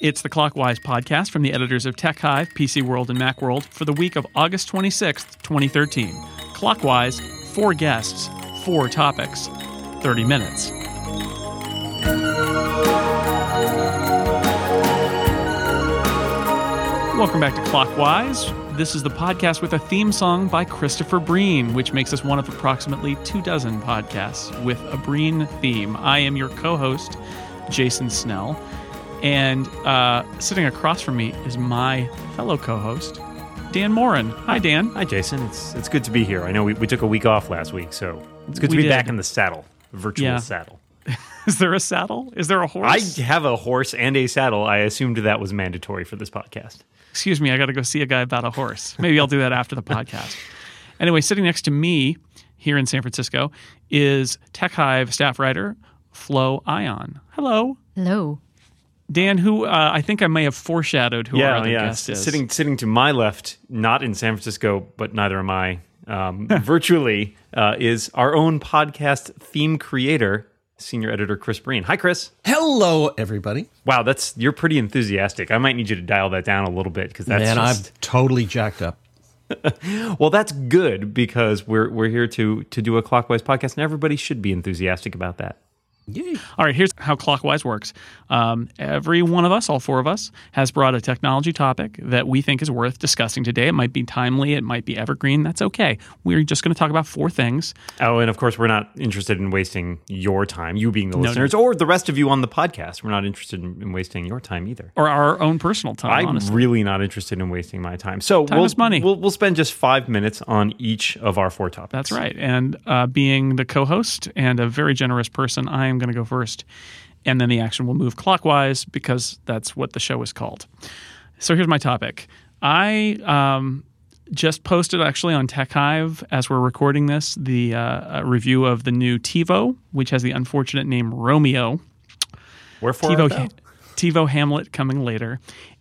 It's the Clockwise podcast from the editors of TechHive, PC World, and Macworld for the week of August 26th, 2013. Clockwise, four guests, four topics, 30 minutes. Welcome back to Clockwise. This is the podcast with a theme song by Christopher Breen, which makes us one of approximately two dozen podcasts with a Breen theme. I am your co host, Jason Snell, and uh, sitting across from me is my fellow co host, Dan Moren. Hi, Dan. Hi, Jason. It's it's good to be here. I know we, we took a week off last week, so it's good to We be back in the saddle, virtual Yeah. saddle. Is there a saddle? Is there a horse? I have a horse and a saddle. I assumed that was mandatory for this podcast. Excuse me, I got to go see a guy about a horse. Maybe I'll do that after the podcast. Anyway, sitting next to me here in San Francisco is TechHive staff writer Flo Ion. Hello. Hello. Dan, who uh, I think I may have foreshadowed who our yeah, other yeah. guest is. Sitting sitting to my left, not in San Francisco, but neither am I. Um, virtually uh, is our own podcast theme creator, senior editor Chris Breen. Hi, Chris. Hello, everybody. Wow, that's you're pretty enthusiastic. I might need you to dial that down a little bit because that's Man, just, I'm totally jacked up. Well, that's good because we're we're here to to do a clockwise podcast, and everybody should be enthusiastic about that. Yay. All right, here's how Clockwise works. Um, every one of us, all four of us, has brought a technology topic that we think is worth discussing today. It might be timely, it might be evergreen. That's okay. We're just going to talk about four things. Oh, and of course, we're not interested in wasting your time, you being the no. listeners, or the rest of you on the podcast. We're not interested in, in wasting your time either. Or our own personal time, I'm honestly. really not interested in wasting my time. So Time we'll, is money. We'll, we'll spend just five minutes on each of our four topics. That's right. And uh, being the co host and a very generous person, I am going to go first. And then the action will move clockwise because that's what the show is called. So here's my topic. I um, just posted actually on TechHive as we're recording this the uh, review of the new TiVo, which has the unfortunate name Roamio. Wherefore TiVo, thou? TiVo Hamlet coming later,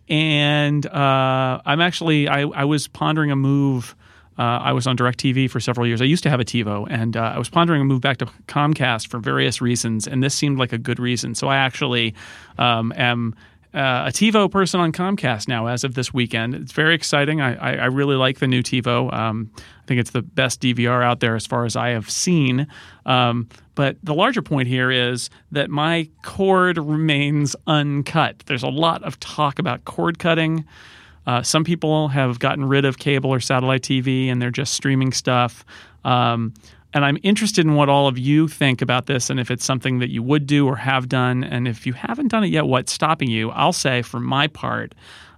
and uh, I'm actually I, I was pondering a move. Uh, I was on DirecTV for several years. I used to have a TiVo, and uh, I was pondering a move back to Comcast for various reasons, and this seemed like a good reason. So I actually um, am uh, a TiVo person on Comcast now as of this weekend. It's very exciting. I, I, I really like the new TiVo. Um, I think it's the best DVR out there as far as I have seen. Um, but the larger point here is that my cord remains uncut. There's a lot of talk about cord cutting. Uh, some people have gotten rid of cable or satellite TV and they're just streaming stuff. Um, and I'm interested in what all of you think about this and if it's something that you would do or have done. And if you haven't done it yet, what's stopping you? I'll say, for my part,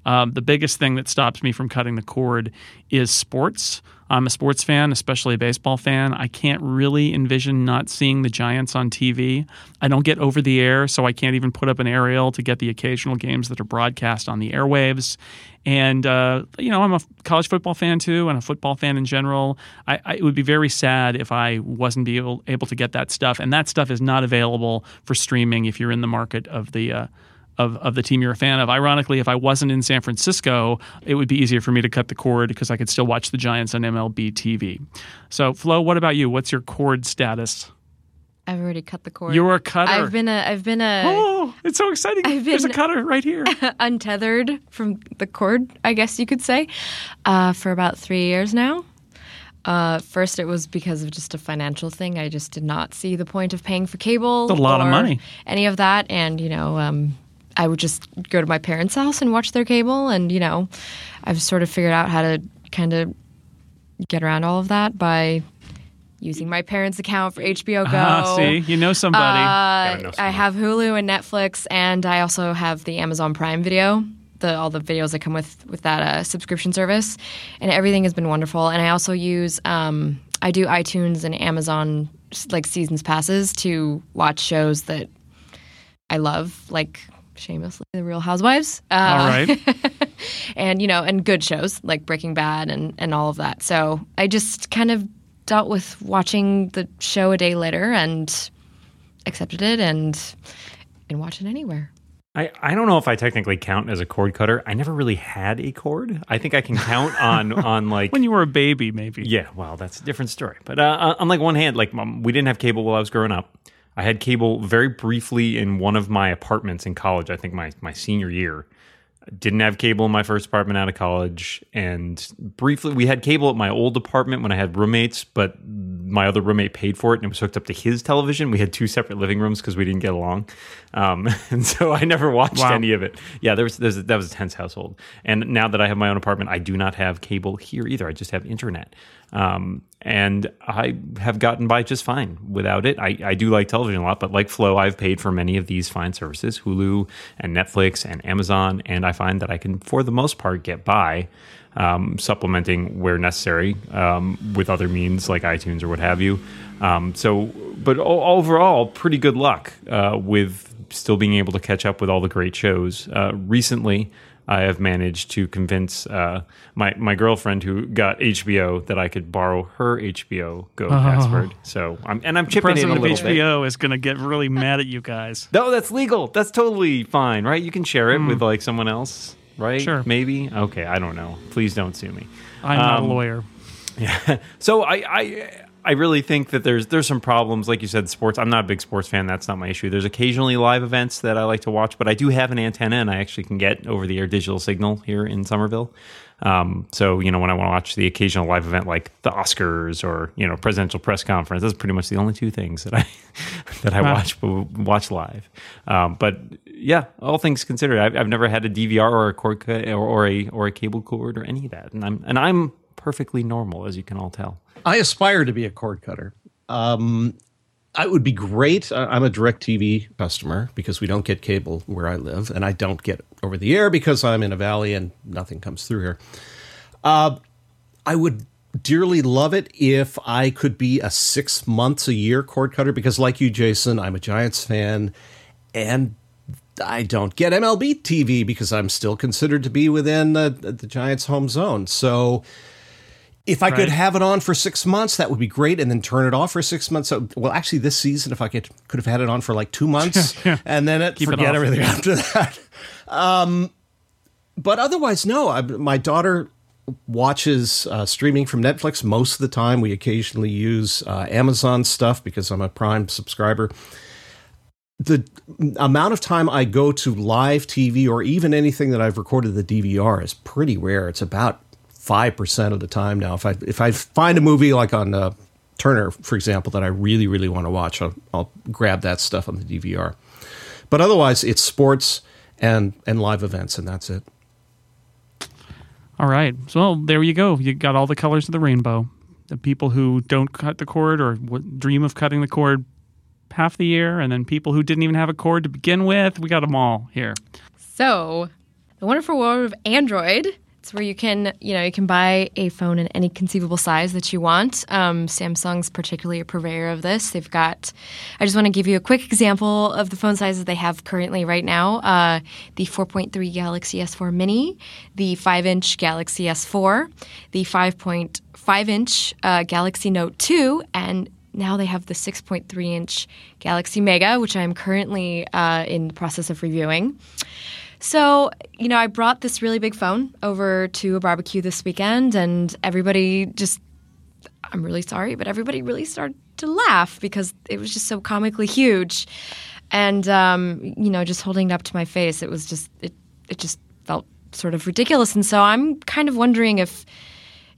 um, the biggest thing that stops me from cutting the cord is sports. I'm a sports fan, especially a baseball fan. I can't really envision not seeing the Giants on TV. I don't get over the air, so I can't even put up an aerial to get the occasional games that are broadcast on the airwaves. And, uh, you know, I'm a college football fan too, and a football fan in general. I, I, it would be very sad if I wasn't be able, able to get that stuff. And that stuff is not available for streaming if you're in the market of the. Uh, of, of the team you're a fan of. Ironically, if I wasn't in San Francisco, it would be easier for me to cut the cord because I could still watch the Giants on MLB TV. So, Flo, what about you? What's your cord status? I've already cut the cord. You're a cutter. I've been a I've been a Oh, it's so exciting! I've There's a cutter right here. untethered from the cord, I guess you could say, uh, for about three years now. Uh, first, it was because of just a financial thing. I just did not see the point of paying for cable. It's a lot of money. Any of that, and you know, um, I would just go to my parents' house and watch their cable, and you know, I've sort of figured out how to kind of get around all of that by using my parents' account for HBO Go. Ah, see, you know somebody. Uh, Gotta know I have Hulu and Netflix, and I also have the Amazon Prime Video. The, all the videos that come with with that uh, subscription service, and everything has been wonderful. And I also use um, I do iTunes and Amazon like seasons passes to watch shows that I love, like shamelessly The Real Housewives. Uh, All right. and you know, and good shows like Breaking Bad and and all of that. So I just kind of dealt with watching the show a day later and accepted it and can watch it anywhere. I, I don't know if I technically count as a cord cutter. I never really had a cord. I think I can count on on like when you were a baby, maybe. yeah. Well, that's a different story. But uh, on like one hand, like we didn't have cable while I was growing up. I had cable very briefly in one of my apartments in college. I think my my senior year. Didn't have cable in my first apartment out of college, and briefly we had cable at my old apartment when I had roommates, but my other roommate paid for it and it was hooked up to his television. We had two separate living rooms because we didn't get along, um, and so I never watched Wow. any of it. Yeah, there was, there was that was a tense household. And now that I have my own apartment, I do not have cable here either. I just have internet, um, and I have gotten by just fine without it. I, I do like television a lot, but like Flo, I've paid for many of these fine services, Hulu and Netflix and Amazon, and I find that I can, for the most part, get by um, supplementing where necessary um, with other means like iTunes or what have you. Um, so, but overall, pretty good luck uh, with still being able to catch up with all the great shows. Uh, recently, I have managed to convince uh, my my girlfriend who got HBO that I could borrow her HBO Go password. So, I'm and I'm chipping in a President of bit. HBO is going to get really mad at you guys. No, that's legal. That's totally fine, right? You can share it with like someone else, right? Sure. Maybe. Okay, I don't know. Please don't sue me. I'm not Um, a lawyer. Yeah. So I, I I really think that there's there's some problems, like you said, sports. I'm not a big sports fan. That's not my issue. There's occasionally live events that I like to watch, but I do have an antenna, and I actually can get over the air digital signal here in Somerville. Um, so you know, when I want to watch the occasional live event, like the Oscars or you know presidential press conference, that's pretty much the only two things that I that I Wow. watch watch live. Um, but yeah, all things considered, I've, I've never had a DVR or a cord cut or, or a or a cable cord or any of that, and I'm and I'm perfectly normal, as you can all tell. I aspire to be a cord cutter. Um, I would be great. I'm a DirecTV customer because we don't get cable where I live, and I don't get over the air because I'm in a valley and nothing comes through here. Uh, I would dearly love it if I could be a six months a year cord cutter because, like you, Jason, I'm a Giants fan, and I don't get MLB TV because I'm still considered to be within the, the Giants' home zone. So if I could have it on for six months, that would be great, and then turn it off for six months. So, well, actually, this season, if I could could have had it on for like two months, and then it, Keep forget off. everything after that. Um, but otherwise, no. I, my daughter watches uh, streaming from Netflix most of the time. We occasionally use uh, Amazon stuff because I'm a Prime subscriber. The amount of time I go to live TV or even anything that I've recorded the DVR is pretty rare. It's about five percent of the time now. If I if I find a movie like on uh, Turner, for example, that I really really want to watch, I'll, I'll grab that stuff on the DVR. But otherwise, it's sports and and live events, and that's it. All right. So well, there you go. You got all the colors of the rainbow. The people who don't cut the cord or dream of cutting the cord half the year, and then people who didn't even have a cord to begin with. We got them all here. So, the wonderful world of Android. It's where you can, you know, you can buy a phone in any conceivable size that you want. Um, Samsung's particularly a purveyor of this. They've got. I just want to give you a quick example of the phone sizes they have currently right now: uh, the 4.3 Galaxy S4 Mini, the 5-inch Galaxy S4, the 5.5-inch uh, Galaxy Note 2, and now they have the 6.3 inch Galaxy Mega, which I'm currently uh, in the process of reviewing. So, you know, I brought this really big phone over to a barbecue this weekend, and everybody just, I'm really sorry, but everybody really started to laugh because it was just so comically huge. And, um, you know, just holding it up to my face, it was just, it, it just felt sort of ridiculous. And so I'm kind of wondering if,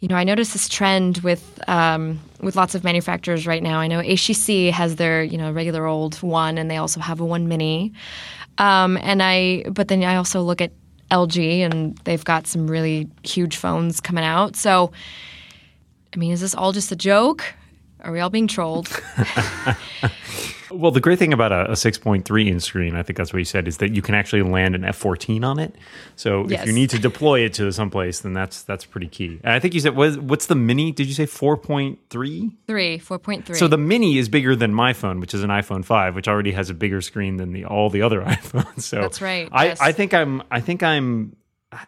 you know, I noticed this trend with um, with lots of manufacturers right now. I know HTC has their you know regular old one, and they also have a one mini. Um, and I, but then I also look at LG, and they've got some really huge phones coming out. So, I mean, is this all just a joke? Are we all being trolled? Well, the great thing about a, a 6.3 inch screen, I think that's what you said, is that you can actually land an F14 on it. So if you need to deploy it to someplace, then that's that's pretty key. And I think you said what, what's the mini? Did you say 4.3? Three, four point three. So the mini is bigger than my phone, which is an iPhone 5, which already has a bigger screen than the all the other iPhones. So That's right, I, yes. I think I'm I think I'm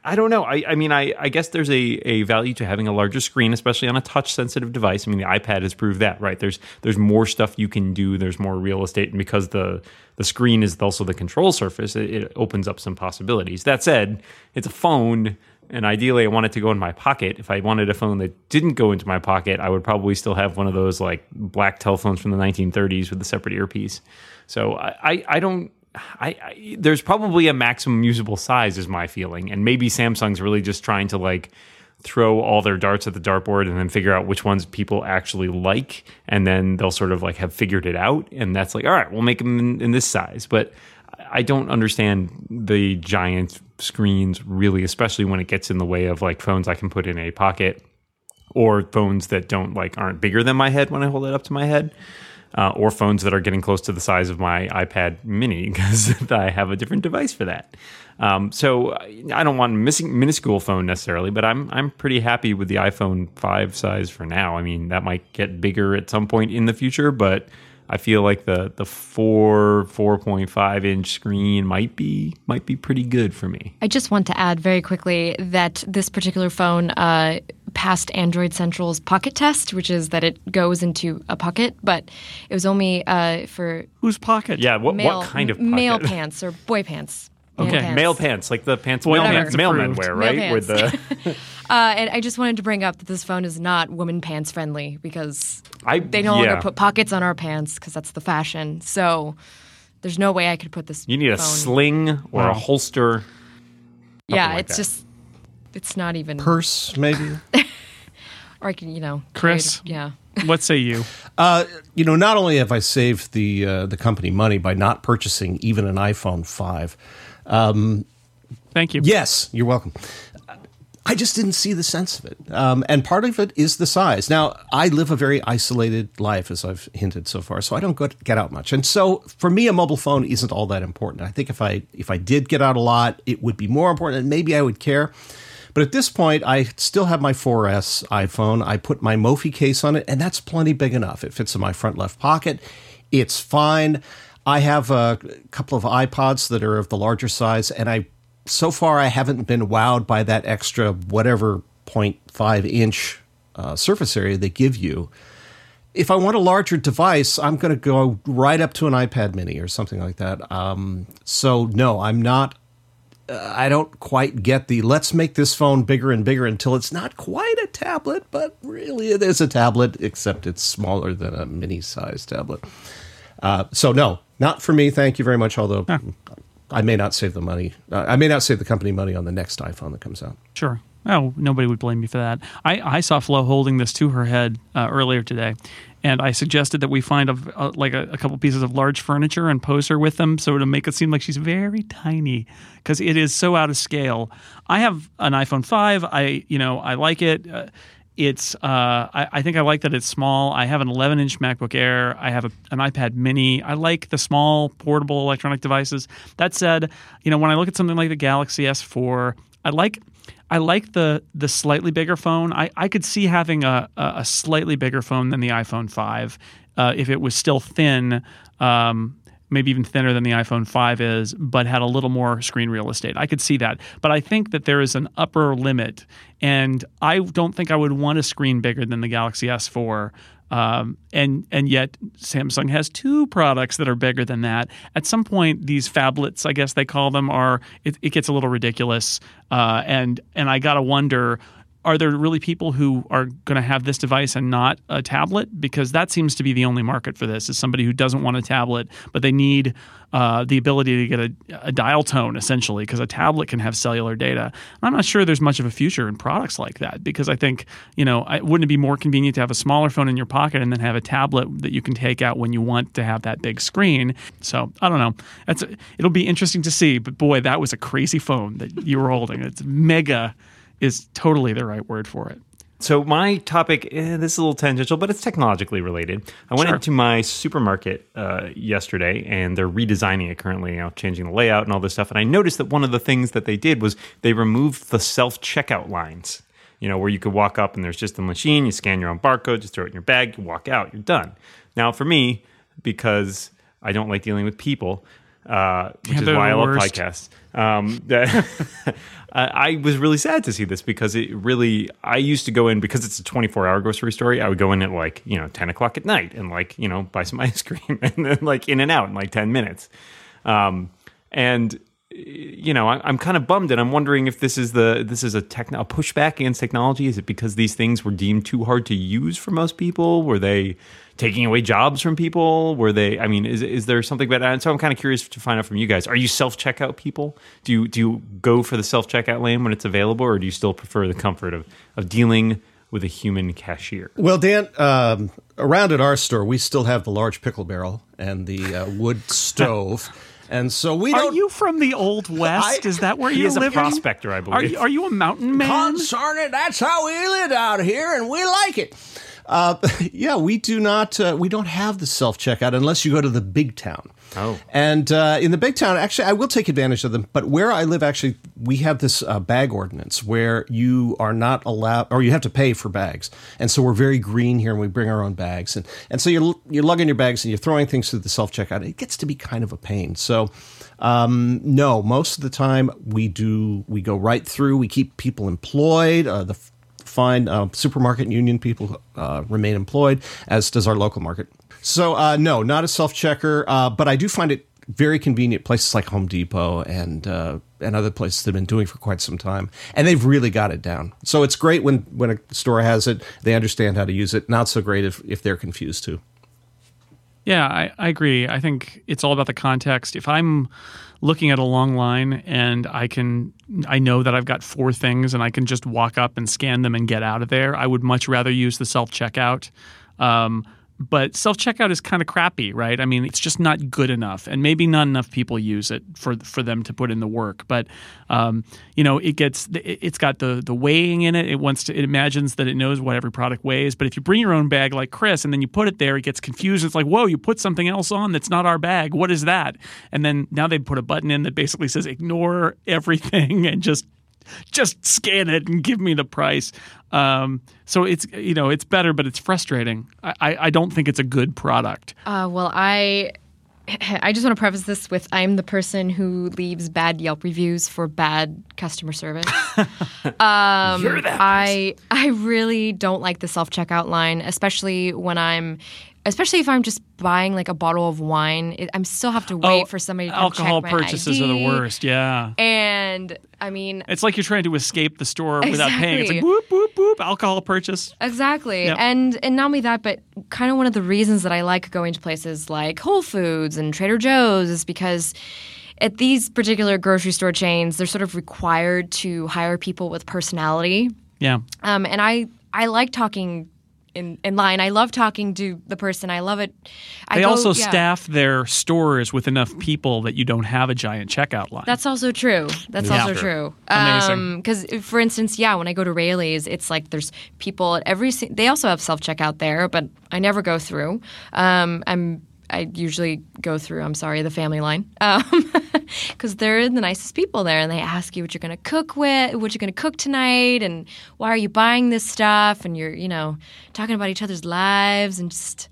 I don't know. I, I mean, I, I guess there's a, a value to having a larger screen, especially on a touch sensitive device. I mean, the iPad has proved that, right? There's there's more stuff you can do. There's more real estate, and because the the screen is also the control surface, it, it opens up some possibilities. That said, it's a phone. and ideally I want it to go in my pocket. If I wanted a phone that didn't go into my pocket, I would probably still have one of those like black telephones from the 1930s with a separate earpiece. So I, I, I don't. I, I there's probably a maximum usable size is my feeling, and maybe Samsung's really just trying to like throw all their darts at the dartboard and then figure out which ones people actually like. And then they'll sort of like have figured it out. And that's like all right we'll make them in, in this size. But i don't understand the giant screens really especially when it gets in the way of like phones i can put in a pocket or phones that don't like aren't bigger than my head when i hold it up to my head uh, or phones that are getting close to the size of my iPad Mini because I have a different device for that. Um, so I don't want a missing minuscule phone necessarily, but I'm I'm pretty happy with the iPhone five size for now. I mean, that might get bigger at some point in the future, but I feel like the the four four point five inch screen might be might be pretty good for me. I just want to add very quickly that this particular phone uh, passed Android Central's pocket test, which is that it goes into a pocket, but it was only uh, for Whose pocket? Yeah, what male, what kind of pocket? male pants or boy pants. Okay. pants. Male pants, like the pants Boy mailmen, pants mailmen approved. wear, Male right? With the Uh, and I just wanted to bring up that this phone is not woman pants friendly because I they no yeah. longer put pockets on our pants because that's the fashion. So there's no way I could put this. You need a sling or Wow. a holster. Yeah, like it's that. just. It's not even. Purse, maybe. or I can, you know. Chris? trade- yeah. What say you? Uh, you know, not only have I saved the uh, the company money by not purchasing even an iPhone five. Thank you. Yes, you're welcome. I just didn't see the sense of it, um, and part of it is the size. Now, I live a very isolated life, as I've hinted so far, so I don't go get out much, and so for me, a mobile phone isn't all that important. I think if I if I did get out a lot, it would be more important, and maybe I would care. But at this point, I still have my 4S iPhone. I put my Mophie case on it, and that's plenty big enough. It fits in my front left pocket. It's fine. I have a couple of iPods that are of the larger size, and I so far I haven't been wowed by that extra whatever 0.5 inch uh, surface area they give you. If I want a larger device, I'm going to go right up to an iPad Mini or something like that. Um, so no, I'm not. I don't quite get the let's make this phone bigger and bigger until it's not quite a tablet, but really it is a tablet, except it's smaller than a mini size tablet. Uh, so no, not for me. Thank you very much. Although I may not save the money. Uh, I may not save the company money on the next iPhone that comes out. Sure. Oh, nobody would blame you for that. I, I saw Flo holding this to her head uh, earlier today, and I suggested that we find a, a, like a, a couple pieces of large furniture and pose her with them, so to make it seem like she's very tiny, because it is so out of scale. I have an iPhone five. I you know I like it. Uh, it's uh, I, I think I like that it's small. I have an 11 inch MacBook Air. I have a, an iPad Mini. I like the small portable electronic devices. That said, you know when I look at something like the Galaxy S4, I like I like the the slightly bigger phone. I, I could see having a, a slightly bigger phone than the iPhone 5 uh, if it was still thin, um, maybe even thinner than the iPhone 5 is, but had a little more screen real estate. I could see that. But I think that there is an upper limit, and I don't think I would want a screen bigger than the Galaxy S4. Um, and and yet Samsung has two products that are bigger than that. At some point, these phablets, I guess they call them, are it, it gets a little ridiculous. Uh, and and I gotta wonder, are there really people who are going to have this device and not a tablet? Because that seems to be the only market for this is somebody who doesn't want a tablet, but they need uh, the ability to get a, a dial tone essentially, because a tablet can have cellular data. I'm not sure there's much of a future in products like that because I think you know, I, wouldn't it be more convenient to have a smaller phone in your pocket and then have a tablet that you can take out when you want to have that big screen? So I don't know. It'll be interesting to see. But boy, that was a crazy phone that you were holding. It's mega is totally the right word for it. So my topic, eh, this is a little tangential, but it's technologically related. I went Sure. into my supermarket uh, yesterday, and they're redesigning it currently, you know, changing the layout and all this stuff. And I noticed that one of the things that they did was they removed the self checkout lines. You know, where you could walk up and there's just a machine, you scan your own barcode, just throw it in your bag, you walk out, you're done. Now, for me, because I don't like dealing with people, uh, which Yeah, is why I love worst. podcasts. Um, that I was really sad to see this because it really. I used to go in because it's a 24 hour grocery store. I would go in at like you know 10 o'clock at night and like you know buy some ice cream and then like in and out in like 10 minutes. Um, and you know, I, I'm kind of bummed, and I'm wondering if this is the this is a tech a pushback against technology. Is it because these things were deemed too hard to use for most people? Were they taking away jobs from people? Were they? I mean, is is there something about? And so I'm kind of curious to find out from you guys. Are you self checkout people? Do you do you go for the self checkout lane when it's available, or do you still prefer the comfort of of dealing with a human cashier? Well, Dan, um, around at our store, we still have the large pickle barrel and the uh, wood stove. And so we Are don't. you from the old west? I- is that where He you is a live? prospector, I Are believe. you, are you a mountain man? Consarn it, that's how we live out here, and we like it. Uh, yeah, we do not. Uh, we don't have the self checkout unless you go to the big town. Oh. and uh, in the big town, actually, I will take advantage of them. But where I live, actually, we have this uh, bag ordinance where you are not allowed, or you have to pay for bags. And so we're very green here, and we bring our own bags. And and so you're you're lugging your bags and you're throwing things through the self checkout. It gets to be kind of a pain. So. Um, no, most of the time we do. We go right through. We keep people employed. Uh, the fine uh, supermarket union people uh, remain employed, as does our local market. So uh, no, not a self checker. Uh, but I do find it very convenient. Places like Home Depot and uh, and other places that have been doing for quite some time, and they've really got it down. So it's great when when a store has it. They understand how to use it. Not so great if if they're confused too. Yeah, I, I agree. I think it's all about the context. If I'm looking at a long line and I can, I know that I've got four things and I can just walk up and scan them and get out of there, I would much rather use the self checkout. Um, but self checkout is kind of crappy, right? I mean, it's just not good enough, and maybe not enough people use it for for them to put in the work. But um, you know, it gets it's got the the weighing in it. It wants to it imagines that it knows what every product weighs. But if you bring your own bag like Chris and then you put it there, it gets confused. It's like, whoa, you put something else on that's not our bag. What is that? And then now they put a button in that basically says ignore everything and just just scan it and give me the price. Um, so it's you know it's better, but it's frustrating. I, I I don't think it's a good product. Uh, well, I I just want to preface this with I'm the person who leaves bad Yelp reviews for bad customer service. um, You're that I I really don't like the self checkout line, especially when I'm. Especially if I'm just buying like a bottle of wine, it, I'm still have to wait for somebody to come Oh, alcohol check my purchases are the worst. Yeah. And I mean, It's like you're trying to escape the store without paying. It's like boop boop boop alcohol purchase. Exactly. Yep. And and not only that, but kind of one of the reasons that I like going to places like Whole Foods and Trader Joe's is because at these particular grocery store chains, they're sort of required to hire people with personality. Yeah. Um, and I I like talking in, in line. I love talking to the person. I love it. I They go- also yeah. staff their stores with enough people that you don't have a giant checkout line. That's also true. That's Yeah. also true. Amazing. Because, for instance, yeah, when I go to Raley's, it's like there's people at every. They also have self checkout there, but I never go through. Um, I'm. I usually go through. I'm sorry, the family line, because they're the nicest people there, and they ask you what you're going to cook with, what you're going to cook tonight, and why are you buying this stuff, and you're, you know, talking about each other's lives, and just,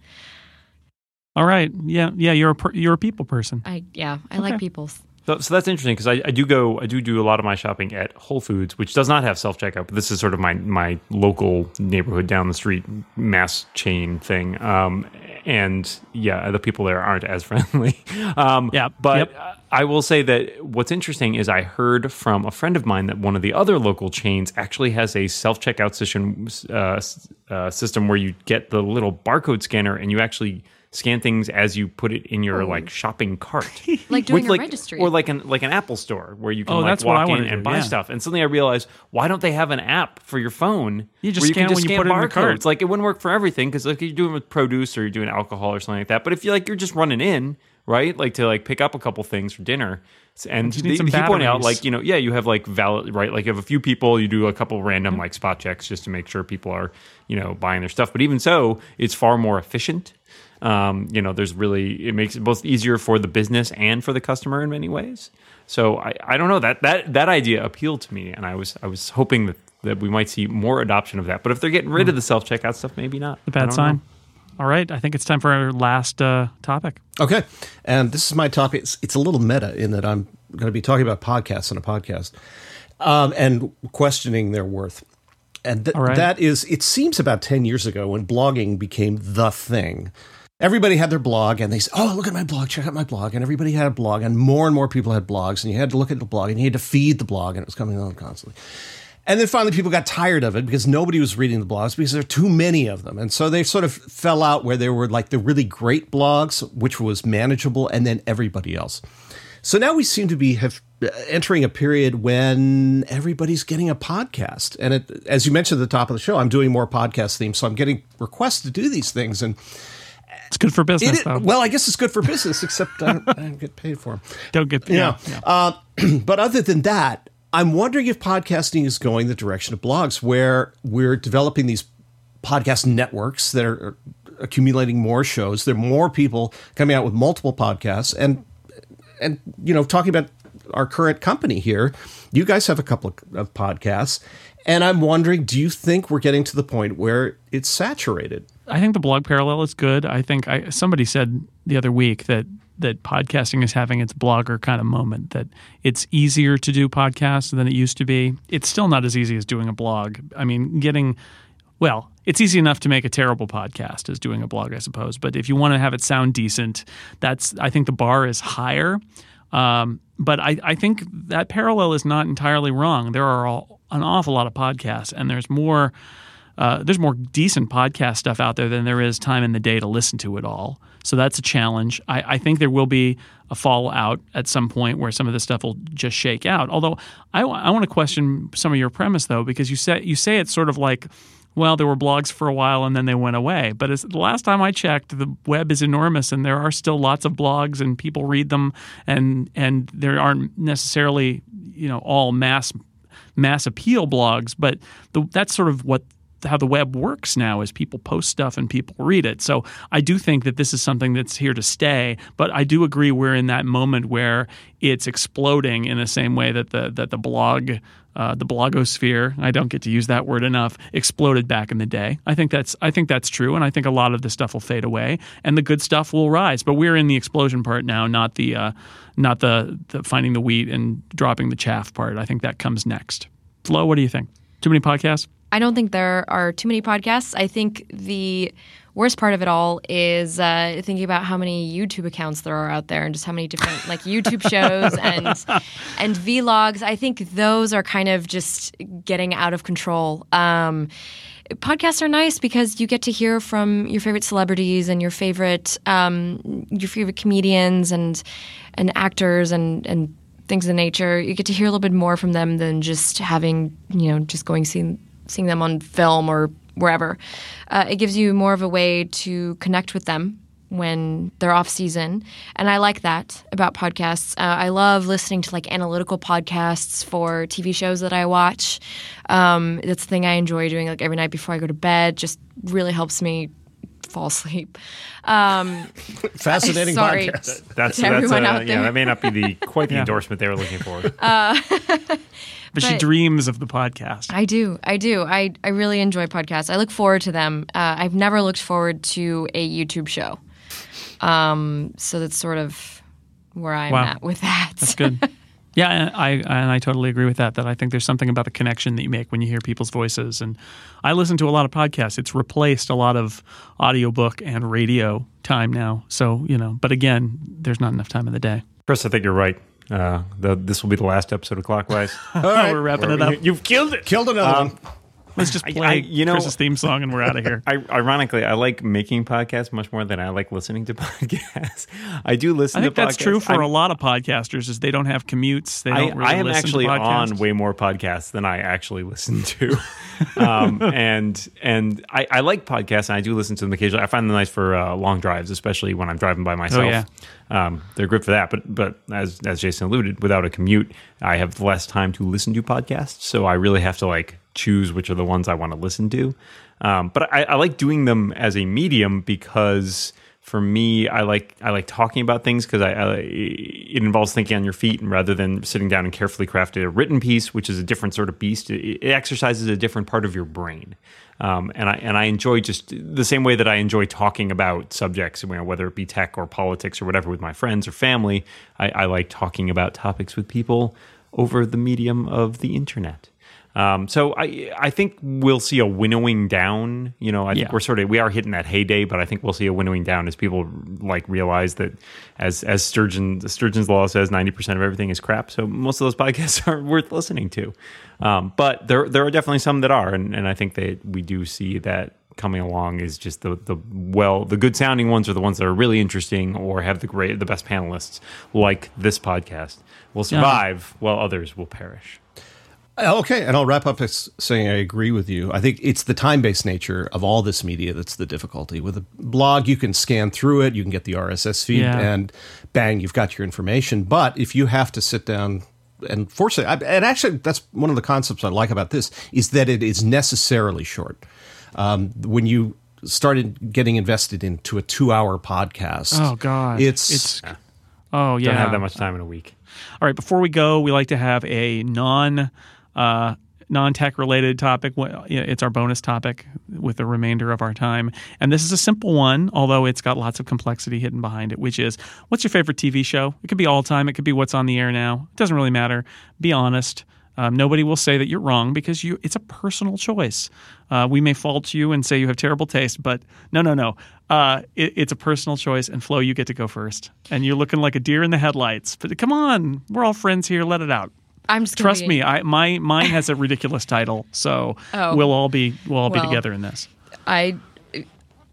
All right. Yeah. Yeah. You're a per, you're a people person. I, yeah, I like people's. So, so that's interesting because I, I do go, I do do a lot of my shopping at Whole Foods, which does not have self checkout, but this is sort of my my local neighborhood down the street mass chain thing. Um, and yeah, the people there aren't as friendly. Um, Yeah, but yep. I will say that what's interesting is I heard from a friend of mine that one of the other local chains actually has a self checkout system uh, uh, system where you get the little barcode scanner and you actually scan things as you put it in your like shopping cart Like doing With, a like, registry. or like an like an Apple store where you can Oh, like that's what I walk wanna in and do, buy yeah. stuff. And suddenly I realized, why don't they have an app for your phone? You just where scan can it when you put it in the cart. barcodes? Like it wouldn't work for everything because like you're doing with produce or you're doing alcohol or something like that. But if you like you're just running in, right, like to like pick up a couple things for dinner. And You need they, some he pointed out, like you know, yeah, you have like valid, right? Like you have a few people, you do a couple random Mm-hmm. like spot checks just to make sure people are, you know, buying their stuff. But even so, it's far more efficient. Um, you know, there's really it makes it both easier for the business and for the customer in many ways. So I, I don't know that that that idea appealed to me, and I was I was hoping that that we might see more adoption of that. But if they're getting rid of the self checkout stuff, maybe not. The bad sign. know. All right. I think it's time for our last uh, topic. Okay, and this is my topic. It's, it's a little meta in that I'm going to be talking about podcasts on a podcast, um, and questioning their worth. And th- All right. that is, it seems about ten years ago when blogging became the thing. Everybody had their blog and they said, Oh, look at my blog, check out my blog. And everybody had a blog and more and more people had blogs and you had to look at the blog and you had to feed the blog and it was coming on constantly. And then finally people got tired of it because nobody was reading the blogs because there are too many of them. And so they sort of fell out where there were like the really great blogs, which was manageable, and then everybody else. So now we seem to be have uh, entering a period when everybody's getting a podcast. And it, as you mentioned at the top of the show, I'm doing more podcast themes, so I'm getting requests to do these things and it's good for business, it, though. Well, I guess it's good for business, except I don't, I don't get paid for them. Don't get paid. Yeah. yeah. Uh, but other than that, I'm wondering if podcasting is going the direction of blogs, where we're developing these podcast networks that are accumulating more shows. There are more people coming out with multiple podcasts, and and you know, talking about our current company here, you guys have a couple of, of podcasts, and I'm wondering, do you think we're getting to the point where it's saturated? I think the blog parallel is good. I think I, somebody said the other week that that podcasting is having its blogger kind of moment. That it's easier to do podcasts than it used to be. It's still not as easy as doing a blog. I mean, getting well, it's easy enough to make a terrible podcast as doing a blog, I suppose. But if you want to have it sound decent, that's I think the bar is higher. Um, but I, I think that parallel is not entirely wrong. There are all, an awful lot of podcasts, and there's more. Uh, there's more decent podcast stuff out there than there is time in the day to listen to it all. So that's a challenge. I, I think there will be a fallout at some point where some of this stuff will just shake out. Although I, I want to question some of your premise though, because you say you say it's sort of like, well, there were blogs for a while and then they went away. But as, the last time I checked, the web is enormous and there are still lots of blogs and people read them, and and there aren't necessarily you know all mass mass appeal blogs, but the, that's sort of what how the web works now is people post stuff and people read it. So I do think that this is something that's here to stay, but I do agree we're in that moment where it's exploding in the same way that the that the blog uh, the blogosphere I don't get to use that word enough exploded back in the day. I think that's I think that's true, and I think a lot of the stuff will fade away, and the good stuff will rise. But we're in the explosion part now, not the uh, not the, the finding the wheat and dropping the chaff part. I think that comes next. Flo, what do you think? Too many podcasts? I don't think there are too many podcasts. I think the worst part of it all is uh, thinking about how many YouTube accounts there are out there and just how many different like YouTube shows and and vlogs. I think those are kind of just getting out of control. Um, podcasts are nice because you get to hear from your favorite celebrities and your favorite um, your favorite comedians and and actors and and things of nature. You get to hear a little bit more from them than just having you know just going seeing seeing them on film or wherever. Uh, it gives you more of a way to connect with them when they're off season and i like that about podcasts uh, i love listening to like analytical podcasts for tv shows that i watch um, that's the thing i enjoy doing like every night before i go to bed just really helps me fall asleep um, Fascinating sorry. podcast. That's To that's everyone uh, out yeah. there. That may not be the quite the Yeah. endorsement they were looking for. But, she dreams of the podcast. I do. I do. I, I really enjoy podcasts. I look forward to them. Uh, I've never looked forward to a YouTube show. Um, so that's sort of where I'm Wow. at with that. That's good. Yeah, and I and I totally agree with that. That I think there's something about the connection that you make when you hear people's voices. And I listen to a lot of podcasts. It's replaced a lot of audiobook and radio time now. So you know, but again, there's not enough time in the day. Chris, I think you're right. Uh, the, this will be the last episode of Clockwise. All right. We're wrapping it up. You, have killed it. Killed another one. Let's just play I- you know- Chris's theme song and we're out of here. I, ironically, I like making podcasts much more than I like listening to podcasts. I do listen I think to that's podcasts. true for I'm- a lot of podcasters. Is they don't have commutes. They I, don't really I am listen actually to podcasts. on way more podcasts than I actually listen to, um, and and I, I like podcasts and I do listen to them occasionally. I find them nice for uh, long drives, especially when I'm driving by myself. yeah. Um, they're good for that. But but as as Jason alluded, without a commute, I have less time to listen to podcasts, so I really have to like choose which are the ones I want to listen to. Um, but I, I like doing them as a medium because for me, I like I like talking about things because I, I it involves thinking on your feet, and rather than sitting down and carefully crafting a written piece, which is a different sort of beast, it, it exercises a different part of your brain. Um, and I and I enjoy just the same way that I enjoy talking about subjects, you know, whether it be tech or politics or whatever, with my friends or family. I, I like talking about topics with people over the medium of the internet. Um, so I I think we'll see a winnowing down. You know, I think we're sort of we are hitting that heyday, but I think we'll see a winnowing down as people like realize that as as Sturgeon Sturgeon's law says, ninety percent of everything is crap. So most of those podcasts aren't worth listening to. Um, but there there are definitely some that are, and, and I think that we do see that coming along is just the the well the good sounding ones are the ones that are really interesting or have the great the best panelists like this podcast will survive while others will perish. Okay, and I'll wrap up by saying I agree with you. I think it's the time based nature of all this media that's the difficulty. With a blog, you can scan through it, you can get the RSS feed, Yeah. and bang, you've got your information. But if you have to sit down and force it, and actually, that's one of the concepts I like about this is that it is necessarily short. Um, when you started getting invested into a two hour podcast, Oh God, it's, it's oh yeah. Don't have that much time in a week. All right, before we go, we like to have a non uh, non tech related topic. It's our bonus topic with the remainder of our time, and this is a simple one, although it's got lots of complexity hidden behind it. Which is, what's your favorite TV show? It could be all time. It could be what's on the air now. It doesn't really matter. Be honest. Um, nobody will say that you're wrong because you. It's a personal choice. Uh, we may fault you and say you have terrible taste, but no, no, no. Uh, it, it's a personal choice. And Flo, you get to go first. And you're looking like a deer in the headlights. But come on, we're all friends here. Let it out. I'm just Trust be- me. I my mine has a ridiculous title, so Oh. we'll all be we'll all be together in this. I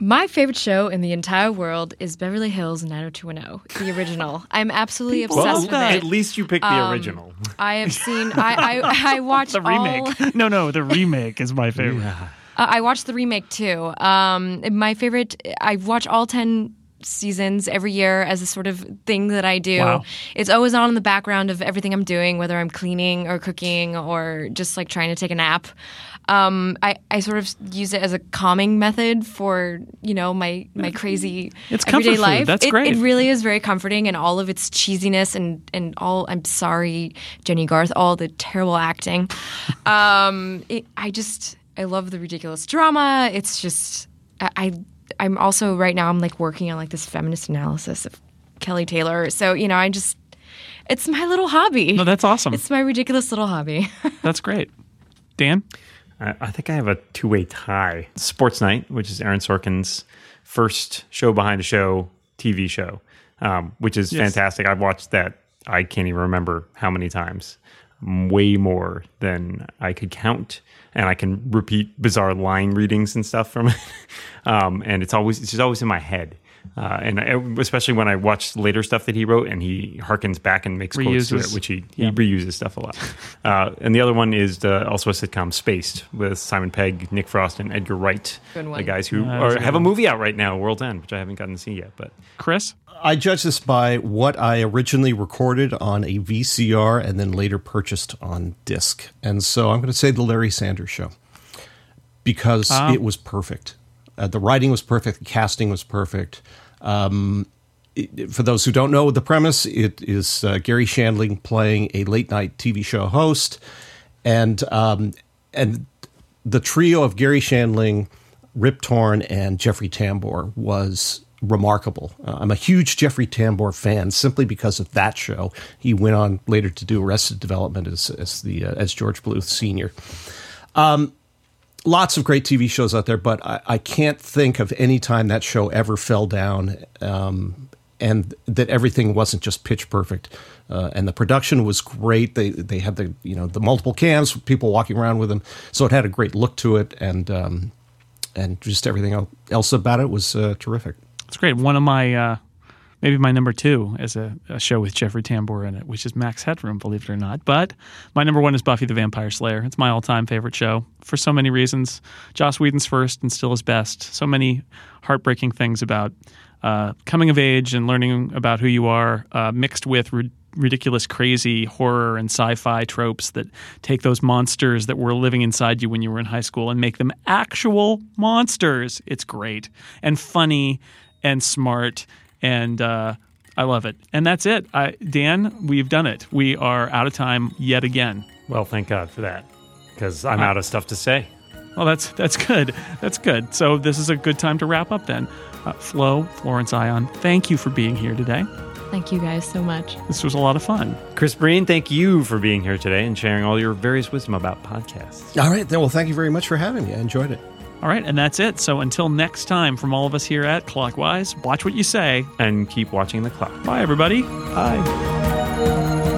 my favorite show in the entire world is Beverly Hills 90210, the original. I'm absolutely People obsessed with that. it. At least you picked the original. I have seen. I I, I watched The remake. all. no, no, the remake is my favorite. Uh, I watched the remake too. Um, my favorite. I watch all ten seasons every year as a sort of thing that I do. Wow. It's always on in the background of everything I'm doing, whether I'm cleaning or cooking or just like trying to take a nap. Um, I, I sort of use it as a calming method for you know my my crazy It's everyday food. life. That's it, great. It really is very comforting, and all of its cheesiness and and all. I'm sorry, Jennie Garth, all the terrible acting. Um, it, I just I love the ridiculous drama. It's just I, I I'm also right now I'm like working on like this feminist analysis of Kelly Taylor. So you know I just it's my little hobby. No, that's awesome. It's my ridiculous little hobby. That's great. Dan, I, I think I have a two way tie. Sports Night, which is Aaron Sorkin's first show behind a show TV show, um, which is Yes. fantastic. I've watched that. I can't even remember how many times. Way more than I could count, and I can repeat bizarre line readings and stuff from it. um, and it's always it's just always in my head. Uh, and I, especially when I watch later stuff that he wrote, and he harkens back and makes quotes to it, which he, Yeah. he reuses stuff a lot. Uh, and the other one is the, also a sitcom, Spaced, with Simon Pegg, Nick Frost, and Edgar Wright, Good one. the guys who Yeah, are, that's a good have a movie out right now, World's End, which I haven't gotten to see yet. But Chris, I judge this by what I originally recorded on a VCR and then later purchased on disc. And so I'm going to say the Larry Sanders Show because Ah. it was perfect. Uh, the writing was perfect, the casting was perfect. Um, it- for those who don't know the premise, it is uh, Garry Shandling playing a late night TV show host, and um, and the trio of Garry Shandling, Rip Torn, and Jeffrey Tambor was remarkable. Uh, I'm a huge Jeffrey Tambor fan simply because of that show. He went on later to do Arrested Development as as the uh, as George Bluth Senior. Lots of great TV shows out there, but I, I can't think of any time that show ever fell down, um, and that everything wasn't just pitch perfect. Uh, and the production was great. They they had the you know the multiple cams, people walking around with them, so it had a great look to it, and um, and just everything else about it was uh, terrific. it's great. One of my uh, maybe my number two is a, a show with Jeffrey Tambor in it, which is Max Headroom, believe it or not. But my number one is Buffy the Vampire Slayer. It's my all time favorite show for so many reasons. Joss Whedon's first and still his best. So many heartbreaking things about uh, coming of age and learning about who you are, uh, mixed with ri- ridiculous, crazy horror and sci-fi tropes that take those monsters that were living inside you when you were in high school and make them actual monsters. It's great and funny and smart and uh, I love it. And that's it. I, Dan, we've done it. We are out of time yet again. well, thank God for that, because I'm out of stuff to say. Well, that's that's good. That's good. So this is a good time to wrap up then. Uh, Flo, Florence Ion, thank you for being here today. Thank you guys so much. This was a lot of fun. Chris Breen, thank you for being here today and sharing all your various wisdom about podcasts. All right, then. Well, thank you very much for having me. I enjoyed it. All right, and that's it. So until next time, from all of us here at Clockwise, watch what you say. And keep watching the clock. Bye, everybody. Bye.